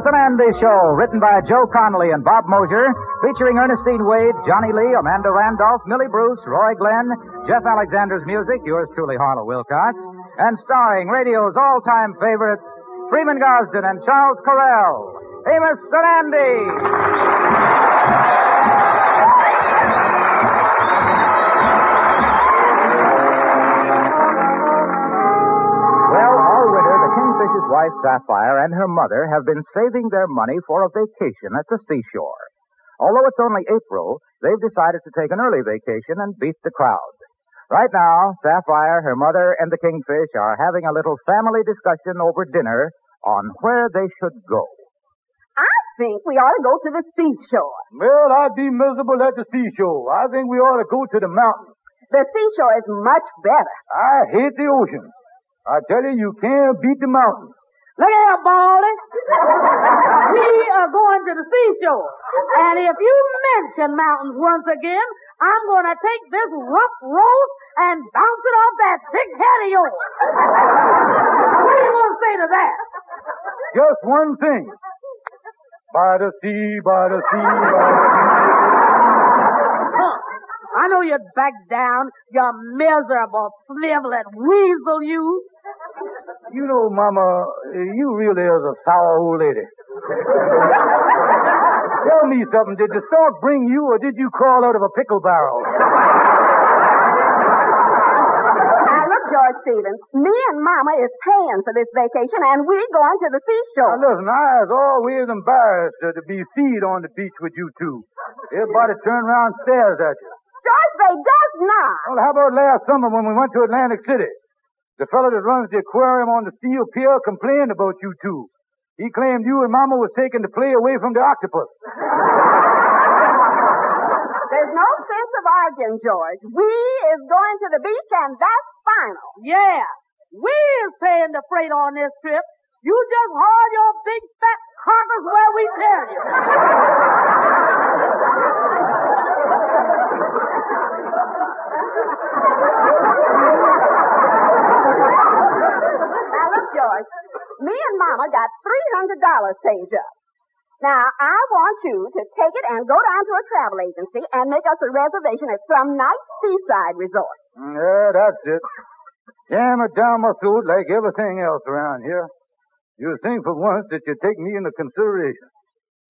Amos and Andy Show, written by Joe Connolly and Bob Mosier, featuring Ernestine Wade, Johnny Lee, Amanda Randolph, Millie Bruce, Roy Glenn, Jeff Alexander's music, yours truly, Harlow Wilcox, and starring radio's all-time favorites, Freeman Gosden and Charles Correll. Amos and Andy! Well, all winter, the Kingfish's wife, Sapphire, and her mother have been saving their money for a vacation at the seashore. Although it's only April, they've decided to take an early vacation and beat the crowd. Right now, Sapphire, her mother, and the Kingfish are having a little family discussion over dinner on where they should go. I think we ought to go to the seashore. Well, I'd be miserable at the seashore. I think we ought to go to the mountains. The seashore is much better. I hate the ocean. I tell you, you can't beat the mountains. Look here, Baldy. we are going to the seashore. And if you mention mountains once again, I'm going to take this rough roast and bounce it off that thick head of yours. what do you want to say to that? Just one thing. By the sea, by the sea, by the sea. I know you'd back down, you miserable, sniveling weasel, you. You know, Mama, you really is a sour old lady. Tell me something. Did the stork bring you, or did you crawl out of a pickle barrel? Now look, George Stevens, me and Mama is paying for this vacation, and we're going to the Now, seashore. listen, I was always embarrassed to be seen on the beach with you two. Everybody turn around and stares at you. George, they does not. Well, how about last summer when we went to Atlantic City? The fellow that runs the aquarium on the steel pier complained about you two. He claimed you and Mama was taking the play away from the octopus. There's no sense of arguing, George. We is going to the beach, and that's final. Yeah, we is paying the freight on this trip. You just haul your big fat carcass where we tell you. Now look, George, me and Mama got three hundred dollars saved up. Now I want you to take it and go down to a travel agency and make us a reservation at some nice seaside resort. Mm, Yeah, that's it. Jam it down my throat like everything else around here. You think for once that you take me into consideration.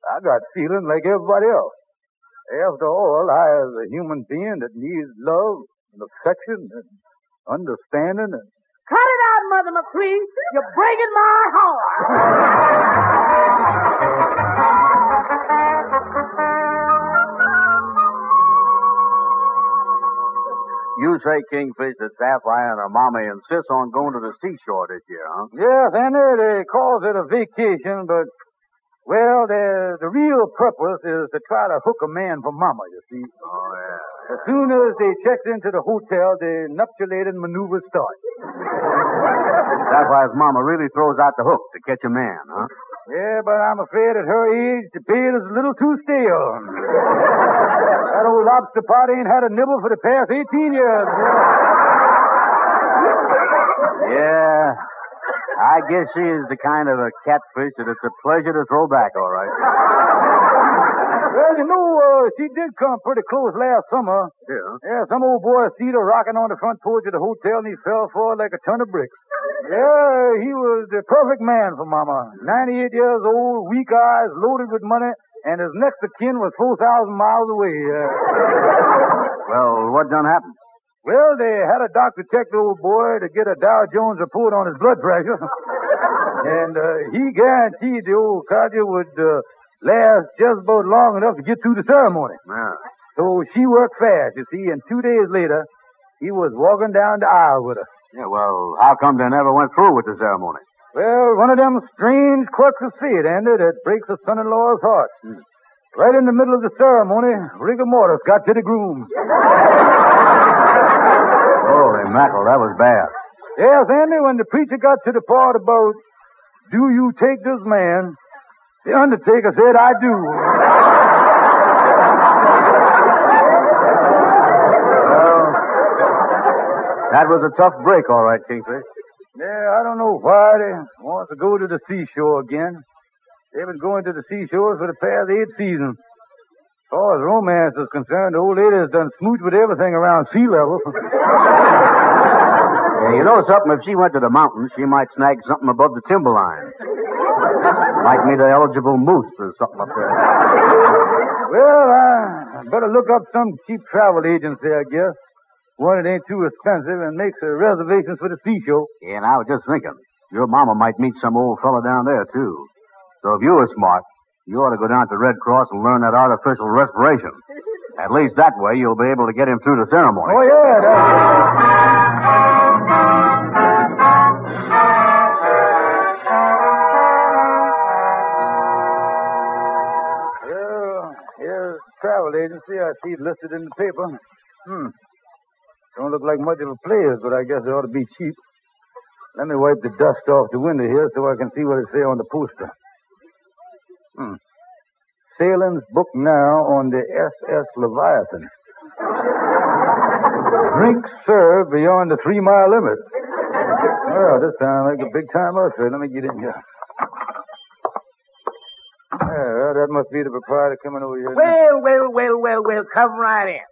I got feeling like everybody else. After all, I is a human being that needs love and affection and understanding and Cut it out, Mother Machree. You're breaking my heart. You say, Kingfish, that Sapphire and her mommy insist on going to the seashore this year, huh? Yes, Andy, they calls it a vacation, but, well, the, the real purpose is to try to hook a man for mama, you see. Oh, yeah. As soon as they check into the hotel, the nuptialating That's why his mama really throws out the hook to catch a man, huh? Yeah, but I'm afraid at her age, the bait is a little too stale. that old lobster pot ain't had a nibble for the past 18 years. Yeah. I guess she is the kind of a catfish that it's a pleasure to throw back, all right. Well, you know, uh, she did come pretty close last summer. Yeah. Yeah, some old boy seen her rocking on the front porch of the hotel and he fell for it like a ton of bricks. Yeah, he was the perfect man for Mama. 98 years old, weak eyes, loaded with money, and his next of kin was 4,000 miles away. Uh, Well, what done happened? Well, they had a doctor check the old boy to get a Dow Jones report on his blood pressure. and uh, he guaranteed the old codger would uh, last just about long enough to get through the ceremony. Yeah. So she worked fast, you see, and two days later, he was walking down the aisle with her. Yeah, well, how come they never went through with the ceremony? Well, one of them strange quirks of fate, Andy, that breaks a son-in-law's heart. Right in the middle of the ceremony, rigor mortis got to the groom. Holy mackerel, that was bad. Yes, Andy, when the preacher got to the part about, do you take this man, the undertaker said, I do. Well, that was a tough break, all right, Kingfish. Yeah, I don't know why they want to go to the seashore again. They've been going to the seashores for the past eight seasons. As far as romance is concerned, the old lady has done smooch with everything around sea level. Yeah, you know something? If she went to the mountains, she might snag something above the timberline. Might meet an eligible moose or something up there. well, I better look up some cheap travel agency, I guess. One that ain't too expensive and makes reservations for the seashore. Yeah, and I was just thinking, your mama might meet some old fella down there, too. So if you were smart, you ought to go down to Red Cross and learn that artificial respiration. At least that way you'll be able to get him through the ceremony. Oh, yeah. That... Well, here's travel agency. I see it listed in the paper. Hmm. Don't look like much of a place, but I guess it ought to be cheap. Let me wipe the dust off the window here so I can see what it say on the poster. Hmm. Sailings booked now on the SS Leviathan. Drinks served beyond the three mile limit. Well, this sounds like a big time outfit. Let me get in here. Yeah, that must be the proprietor coming over here. Well, well, well, well, well, come right in.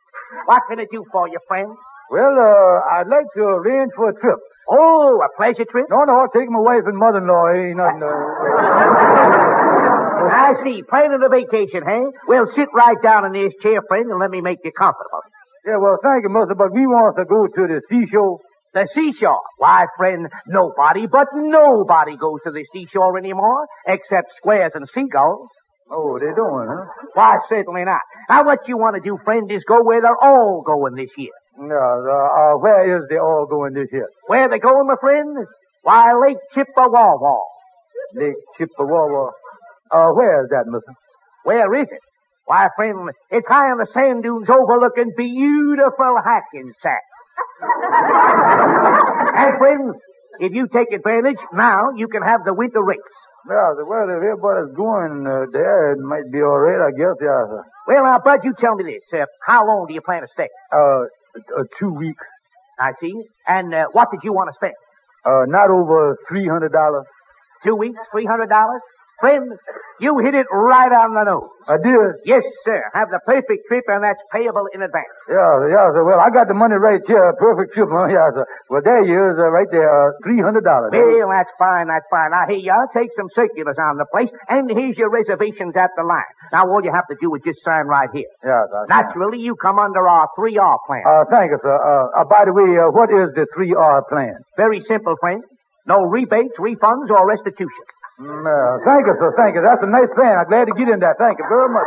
What can I do for you, friend? Well, uh, I'd like to arrange for a trip. Oh, a pleasure trip? No, no, I'll take my wife and mother-in-law. Ain't nothing. Uh... I see. Planning a vacation, hey? Well, sit right down in this chair, friend, and let me make you comfortable. Yeah, well, thank you, Mister, but we want to go to the seashore. The seashore. Why, friend, nobody but nobody goes to the seashore anymore, except squares and seagulls. Oh, they don't, huh? Why, certainly not. Now, what you want to do, friend, is go where they're all going this year. No, uh, uh, where is they all going this year? Where they going, my friend? Why, Lake Chippewa. Lake Chippewa. Uh, where is that, mister? Where is it? Why, friend, it's high on the sand dunes overlooking beautiful Hackensack. and friends, if you take advantage, now you can have the winter race. Yeah, the well, if everybody's going uh, there, it might be all right, I guess, yeah, sir. Well, now, Bud, you tell me this. Uh, how long do you plan to stay? Uh, uh two weeks. I see. And uh, what did you want to spend? Uh, not over $300. Two weeks, $300? Friend, you hit it right on the nose. I did? Yes, sir. Have the perfect trip, and that's payable in advance. Yeah, yeah, sir. Well, I got the money right here. Perfect trip, huh? Yeah, sir. Well, there you is, uh, right there. Uh, $300. Well, that's fine, that's fine. Now, here you are. Take some circulars on the place, and here's your reservations at the line. Now, all you have to do is just sign right here. Yeah, sir. Naturally, you come under our 3R plan. Uh, thank you, sir. Uh, uh by the way, uh, what is the 3R plan? Very simple, friend. No rebates, refunds, or restitution. No, thank you, sir. Thank you. That's a nice plan. I'm glad to get in that. Thank you very much.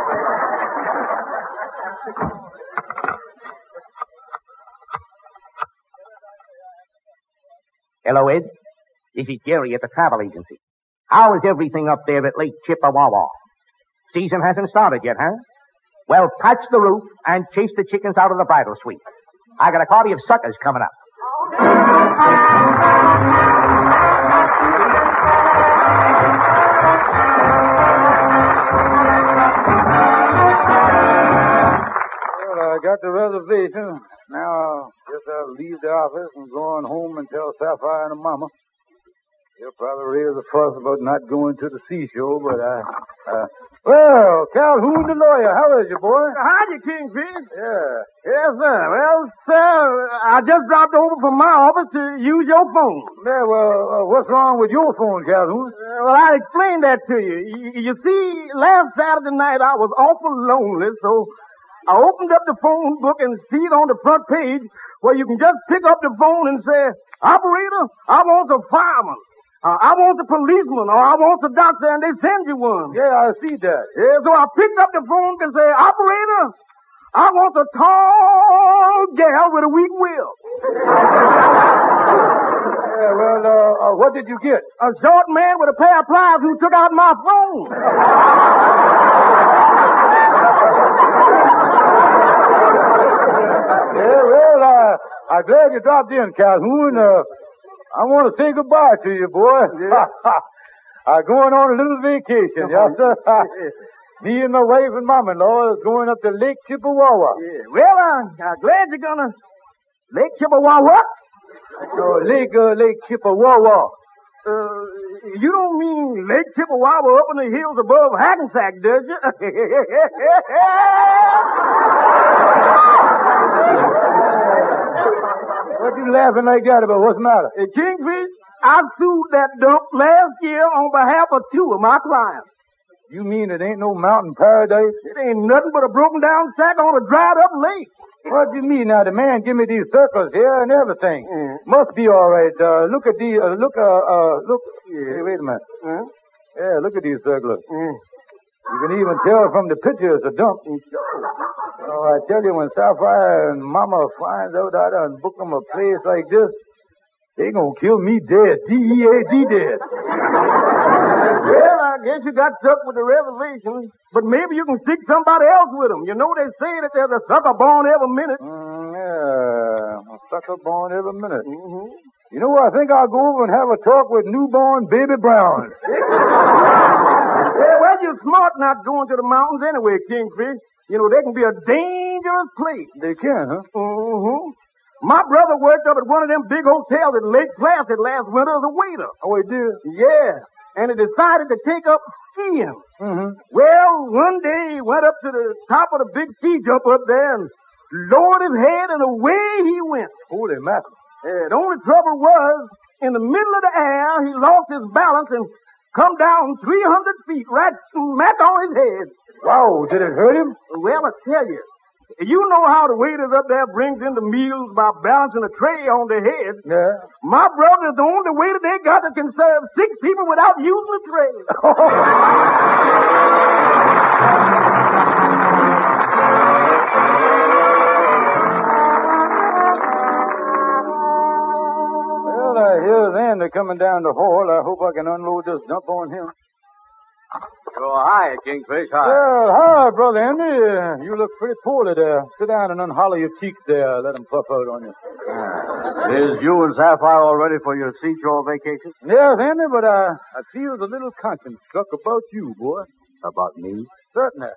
Hello, Ed. This is Jerry at the travel agency. How is everything up there at Lake Chippewa? Season hasn't started yet, huh? Well, patch the roof and chase the chickens out of the bridal suite. I got a party of suckers coming up. got the reservation. Now, I guess I'll leave the office and go on home and tell Sapphire and mama. They'll probably raise a fuss about not going to the seashore, but I, uh, well, Calhoun the lawyer, how is you, boy? Howdy, Kingfish. Yeah. Yes, sir. Well, sir, I just dropped over from my office to use your phone. Yeah, well, uh, what's wrong with your phone, Calhoun? Uh, well, I'll explain that to you. Y- you see, last Saturday night I was awful lonely, so I opened up the phone book and see it on the front page where you can just pick up the phone and say, operator, I want a fireman. Uh, I want a policeman or I want a doctor and they send you one. Yeah, I see that. Yeah, so I picked up the phone and say, operator, I want a tall gal with a weak will. yeah, well, uh, uh, what did you get? A short man with a pair of pliers who took out my phone. Yeah, well, uh, I'm glad you dropped in, Calhoun. Uh, I want to say goodbye to you, boy. Yeah. I'm going on a little vacation, yes, sir. Me and my wife and mom-in-law is going up to Lake Chippewa. Yeah. Well, I'm, I'm glad you're gonna Lake Chippewa what? So Lake uh, Lake Chippewa. Uh, you don't mean Lake Chippewa up in the hills above Hackensack, does you? What you laughing like that about? What's the matter? Hey, Kingfish, I sued that dump last year on behalf of two of my clients. You mean it ain't no mountain paradise? It ain't nothing but a broken down sack on a dried up lake. What do you mean now? The man give me these circles here and everything. Mm. Must be all right. Uh, look at these. Uh, look. Uh, uh, look. Hey, wait a minute. Huh? Yeah, look at these circles. Mm. You can even tell from the pictures the dump. Oh, I tell you, when Sapphire and Mama finds out I done book them a place like this, they gonna kill me dead. D-E-A-D dead. Well, I guess you got stuck with the revelation, but maybe you can stick somebody else with them. You know they say that there's a sucker born every minute. Mm, yeah, a sucker born every minute. Mm-hmm. You know, what? I think I'll go over and have a talk with newborn baby Brown. Yeah, well, you're smart not going to the mountains anyway, Kingfish. You know, they can be a dangerous place. They can, huh? Mm-hmm. My brother worked up at one of them big hotels at Lake Placid last winter as a waiter. Oh, he did? Yeah. And he decided to take up skiing. Mm-hmm. Well, one day he went up to the top of the big ski jump up there and lowered his head and away he went. Holy mackerel. Yeah, the only trouble was, in the middle of the air, he lost his balance and come down 300 feet right smack on his head. Wow, did it hurt him? Well, I tell you, you know how the waiters up there brings in the meals by balancing a tray on their head. Yeah. My brother is the only waiter they got that can serve six people without using a tray. Hear Andy coming down the hall. I hope I can unload this dump on him. Oh, hi, Kingfish. Hi. Well, hi, Brother Andy. Uh, You look pretty poorly there. Sit down and unhollow your cheeks there. Let 'em puff out on you. Is you and Sapphire all ready for your seashore vacation? Yes, Andy, but I, I feel a little conscience struck about you, boy. About me? Certainly.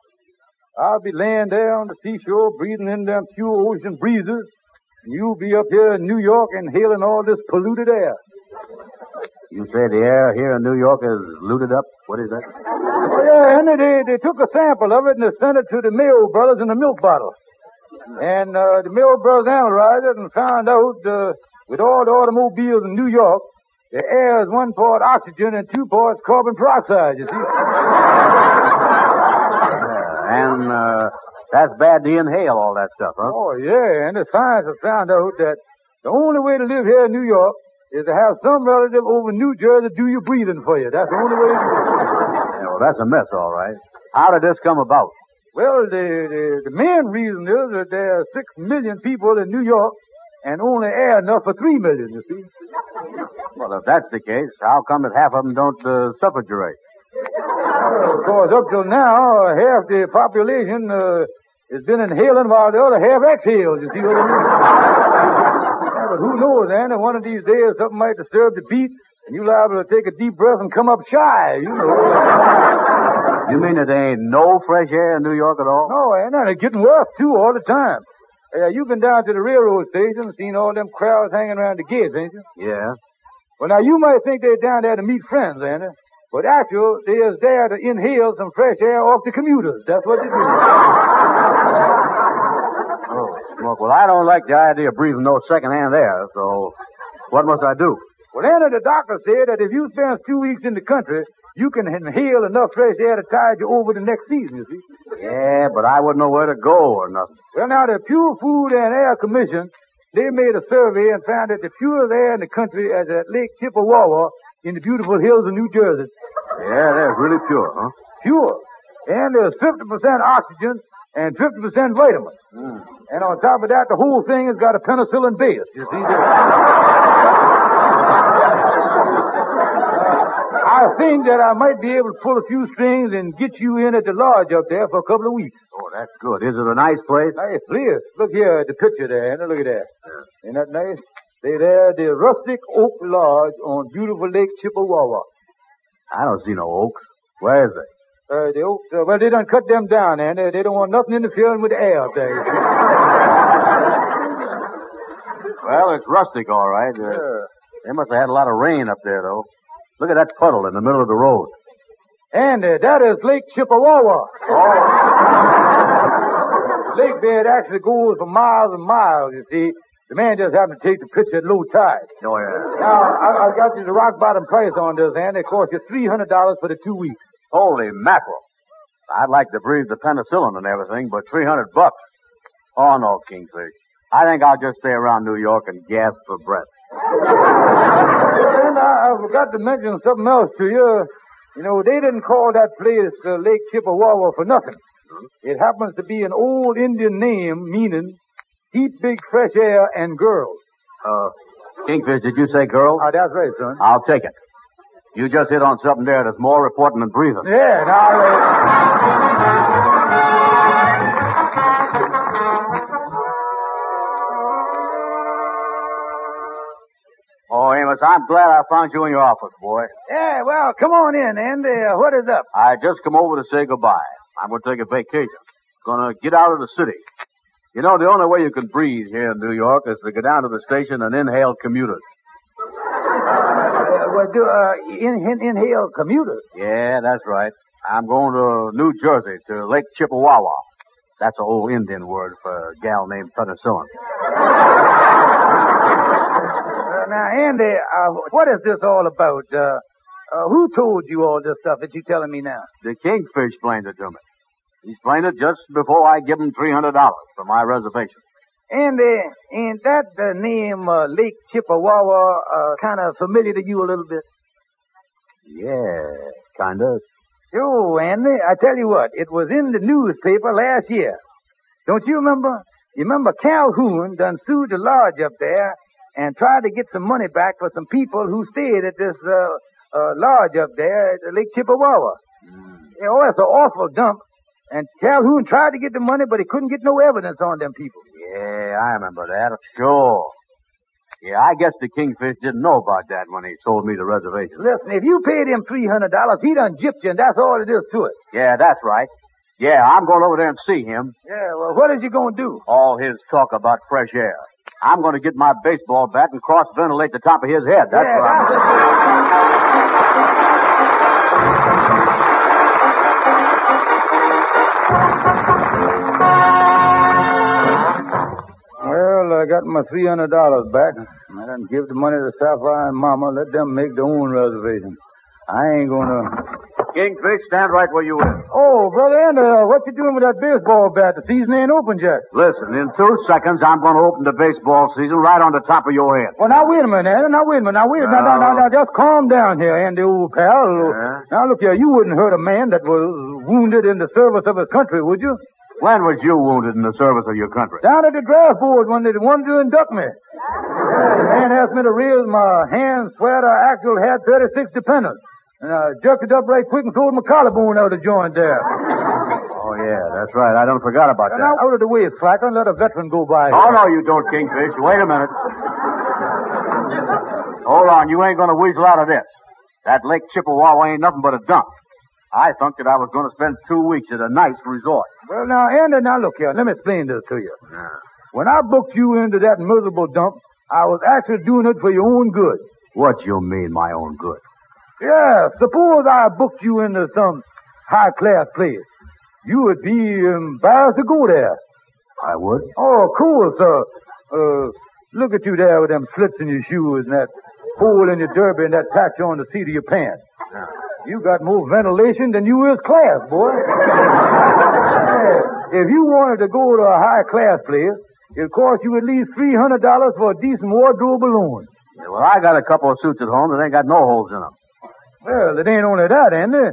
I'll be laying there on the seashore, breathing in them pure ocean breezes, and you'll be up here in New York inhaling all this polluted air. You say the air here in New York is looted up? What is that? Oh, yeah, Andy, they, they took a sample of it and they sent it to the Mayo brothers in a milk bottle. And uh, the Mayo brothers analyzed it and found out uh, with all the automobiles in New York, the air is one part oxygen and two parts carbon peroxide, you see. And, uh, that's bad to inhale all that stuff, huh? Oh, yeah, and the science has found out that the only way to live here in New York is to have some relative over in New Jersey do your breathing for you. That's the only way to do it. Yeah, well, that's a mess, all right. How did this come about? Well, the, the, the main reason is that there are six million people in New York and only air enough for three million, you see. Well, if that's the case, how come that half of them don't uh, Of course, up till now, half the population uh, has been inhaling while the other half exhales, you see what I mean? Yeah, but who knows, Andy, one of these days something might disturb the beat and you're liable to take a deep breath and come up shy, you know. You mean that there ain't no fresh air in New York at all? No, Andy, they're getting worse, too, all the time. Uh, you've been down to the railroad station and seen all them crowds hanging around the gates, ain't you? Yeah. Well, now, you might think they're down there to meet friends, Andy. But actually, they're there to inhale some fresh air off the commuters. That's what they do. Oh, smoke. Well, I don't like the idea of breathing no second-hand air, so what must I do? Well, Andy, the doctor said that if you spend two weeks in the country, you can inhale enough fresh air to tide you over the next season, you see. Yeah, but I wouldn't know where to go or nothing. Well, now, the Pure Food and Air Commission, they made a survey and found that the purest air in the country is at Lake Chippewa in the beautiful hills of New Jersey. Yeah, that's really pure, huh? Pure. And there's 50% oxygen and 50% vitamins. Mm. And on top of that, the whole thing has got a penicillin base. You see? I think that I might be able to pull a few strings and get you in at the lodge up there for a couple of weeks. Oh, that's good. Is it a nice place? Nice place. Look here at the picture there, Anna. Look at that. Ain't that nice? They there, the rustic oak lodge on beautiful Lake Chippewa. I don't see no oaks. Where is it? Uh, the oaks, uh, well, they done cut them down, and they, they don't want nothing interfering with the air up there. Well, it's rustic, all right. Uh, Yeah. They must have had a lot of rain up there, though. Look at that puddle in the middle of the road. Andy, that is Lake Chippewa. Oh. Lake bed actually goes for miles and miles, you see. The man just happened to take the picture at low tide. Oh, yeah. Now, I, I got you the rock bottom price on this, Andy. It cost you $300 for the two weeks. Holy mackerel. I'd like to breathe the penicillin and everything, but 300 bucks. Oh, no, Kingfish. I think I'll just stay around New York and gasp for breath. And I, I forgot to mention something else to you. You know, they didn't call that place uh, Lake Chippewa for nothing. It happens to be an old Indian name meaning heat big fresh air and girls. Uh, Kingfish, did you say girls? Ah, that's right, son. I'll take it. You just hit on something there that's more important than breathing. Yeah, now, uh, Oh, Amos, I'm glad I found you in your office, boy. yeah, well, come on in, Andy. Uh, what is up? I just come over to say goodbye. I'm going to take a vacation. Gonna get out of the city. You know, the only way you can breathe here in New York is to go down to the station and inhale commuters. Uh, well, do, uh, in, in, inhale commuters. Yeah, that's right. I'm going to New Jersey, to Lake Chippewa. That's an old Indian word for a gal named penicillin. Uh, now, Andy, uh, what is this all about? Uh, uh, who told you all this stuff that you're telling me now? The Kingfish explained it to me. He explained it just before I give him $300 for my reservation. Andy, ain't that the name uh, Lake Chippewa uh, kind of familiar to you a little bit? Yeah, kinda. Sure, Andy. I tell you what, it was in the newspaper last year. Don't you remember? You remember Calhoun done sued the lodge up there and tried to get some money back for some people who stayed at this uh, uh, lodge up there at Lake Chippewa. You know, it's an awful dump. And Calhoun tried to get the money, but he couldn't get no evidence on them people. Yeah, I remember that. Sure. Yeah, I guess the Kingfish didn't know about that when he sold me the reservation. Listen, if you paid him $300, he done gypped you, and that's all it is to it. Yeah, that's right. Yeah, I'm going over there and see him. Yeah, well, what is he going to do? All his talk about fresh air. I'm going to get my baseball bat and cross ventilate the top of his head. That's yeah, what I got my three hundred dollars back. I done give the money to Sapphire and Mama. Let them make their own reservation. I ain't gonna. Kingfish, stand right where you is. Oh, brother Andy, uh, what you doing with that baseball bat? The season ain't open yet. Listen, in two seconds, I'm going to open the baseball season right on the top of your head. Well, now wait a minute, Andy. Now wait a minute. Now wait. a minute. Now, now, now, now, just calm down here, Andy, old pal. Now look here, you wouldn't hurt a man that was wounded in the service of his country, would you? When was you wounded in the service of your country? Down at the draft board when they wanted to induct me. the man asked me to raise my hand, swear I actually had 36 dependents. And I jerked it up right quick and throwed my collarbone out of joint there. Oh, yeah, that's right. I don't forgot about And that. now out of the way, slacker, and let a veteran go by. Oh, here. no, you don't, Kingfish. Wait a minute. Hold on. You ain't going to weasel out of this. That Lake Chippewa ain't nothing but a dump. I thought that I was going to spend two weeks at a nice resort. Well, now, Andy, now look here. Let me explain this to you. When I booked you into that miserable dump, I was actually doing it for your own good. What you mean, my own good? Yeah, suppose I booked you into some high-class place. You would be embarrassed to go there. I would. Oh, cool, sir. Uh, look at you there with them slits in your shoes and that hole in your derby and that patch on the seat of your pants. You got more ventilation than you is class, boy. If you wanted to go to a high-class place, it'd cost you at least $300 for a decent wardrobe alone. Yeah, well, I got a couple of suits at home that ain't got no holes in them. Well, it ain't only that, Andy.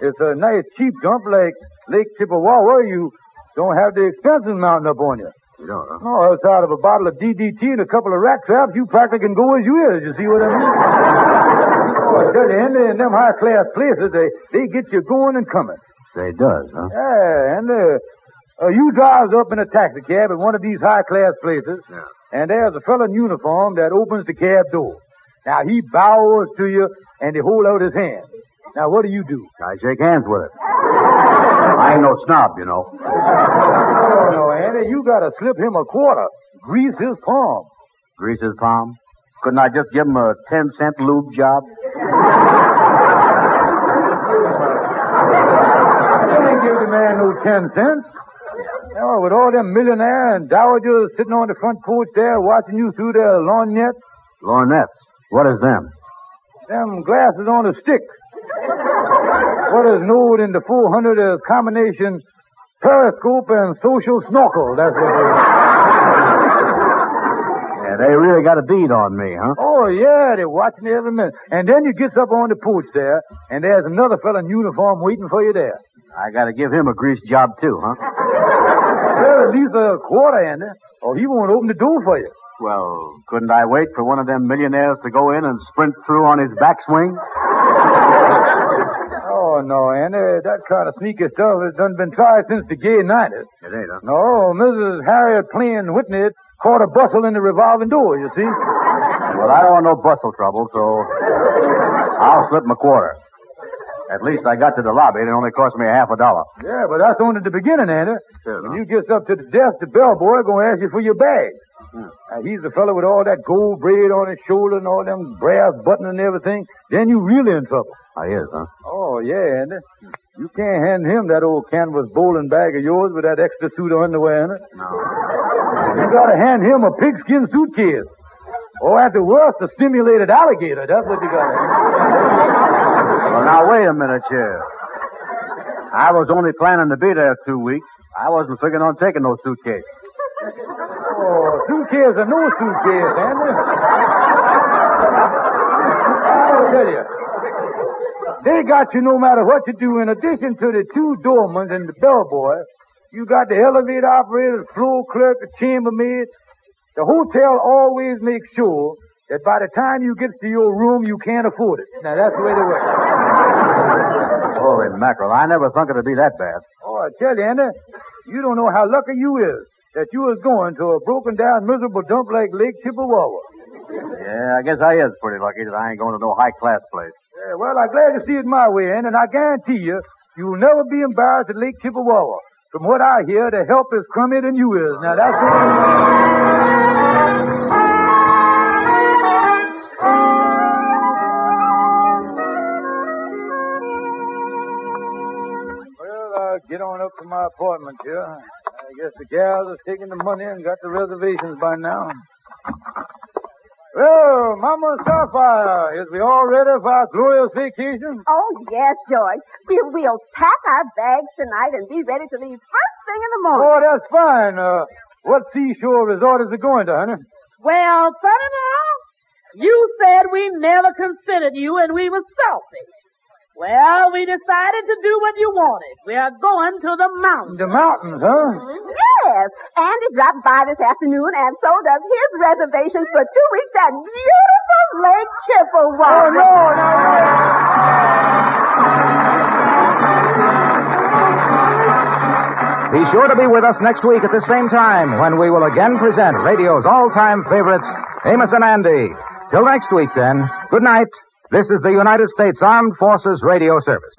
It's a nice cheap dump like Lake Chippewa. You don't have the expenses mounting up on you. You don't, huh? Oh, outside of a bottle of DDT and a couple of rat traps, you practically can go as you is. You see what I mean? tell you, Andy, in them high-class places, they, they get you going and coming. It does, huh? Yeah, and uh, uh, you drives up in a taxi cab at one of these high-class places, Yeah. and there's a fellow in uniform that opens the cab door. Now, he bows to you, and he hold out his hand. Now, what do you do? I shake hands with it. I ain't no snob, you know. Oh, no, Andy, you gotta slip him a quarter. Grease his palm. Grease his palm. Couldn't I just give him a ten cent lube job? Ain't give the man no ten cents. Now, with all them millionaires and dowagers sitting on the front porch there watching you through their lorgnettes, Lornettes. What is them? them glasses on a stick. what is known in the 400 as combination periscope and social snorkel. That's what it is. They really got a bead on me, huh? Oh, yeah, they're watching me every minute. And then you gets up on the porch there, and there's another fella in uniform waiting for you there. I gotta give him a grease job too, huh? Well, at least a quarter there, or he won't open the door for you. Well, couldn't I wait for one of them millionaires to go in and sprint through on his backswing? Oh, no, Andy, that kind of sneaky stuff has done been tried since the gay 90s. It ain't, huh? No, Mrs. Harriet Plain Whitney caught a bustle in the revolving door, you see. Well, I don't want no bustle trouble, so I'll slip him a quarter. At least I got to the lobby. And it only cost me a half a dollar. Yeah, but that's only the beginning, Andy. Sure, When you get up to the desk, the bellboy gonna ask you for your bag. Hmm. Now, he's the fellow with all that gold braid on his shoulder and all them brass buttons and everything. Then you really in trouble. I is, huh? Oh, yeah, Andy. You can't hand him that old canvas bowling bag of yours with that extra suit of underwear in it. No. You gotta hand him a pigskin suitcase. Or at the worst, a stimulated alligator. That's what you gotta Well, now, wait a minute here. I was only planning to be there two weeks. I wasn't figuring on taking no suitcase. Oh, suitcase or no suitcase, Andy. I'll tell you. They got you no matter what you do. In addition to the two doormen and the bellboy, you got the elevator operator, the floor clerk, the chambermaid. The hotel always makes sure that by the time you get to your room, you can't afford it. Now, that's the way they work. Holy mackerel, I never thought it'd be that bad. Oh, I tell you, Andy, you don't know how lucky you is that you was going to a broken down, miserable dump like Lake Chippewa. Yeah, I guess I is pretty lucky that I ain't going to no high class place. Yeah, well, I'm glad to see it my way, Andy, and I guarantee you, you'll never be embarrassed at Lake Chippewa. From what I hear, the help is crummier than you is. Now, that's Well, uh, get on up to my apartment here. I guess the gals are taking the money and got the reservations by now. Well, Mama Sapphire, is we all ready for our glorious vacation? Oh, yes, George. We'll, we'll pack our bags tonight and be ready to leave first thing in the morning. Oh, that's fine. Uh, what seashore resort is it going to, honey? Well, son-in-law, you said we never considered you and we were selfish. Well, we decided to do what you wanted. We are going to the mountains. The mountains, huh? Yes. Andy dropped by this afternoon and so does his reservations for two weeks at beautiful Lake Chippewa. Oh, no, no, no. Be sure to be with us next week at the same time when we will again present radio's all-time favorites, Amos and Andy. Till next week, then, good night. This is the United States Armed Forces Radio Service.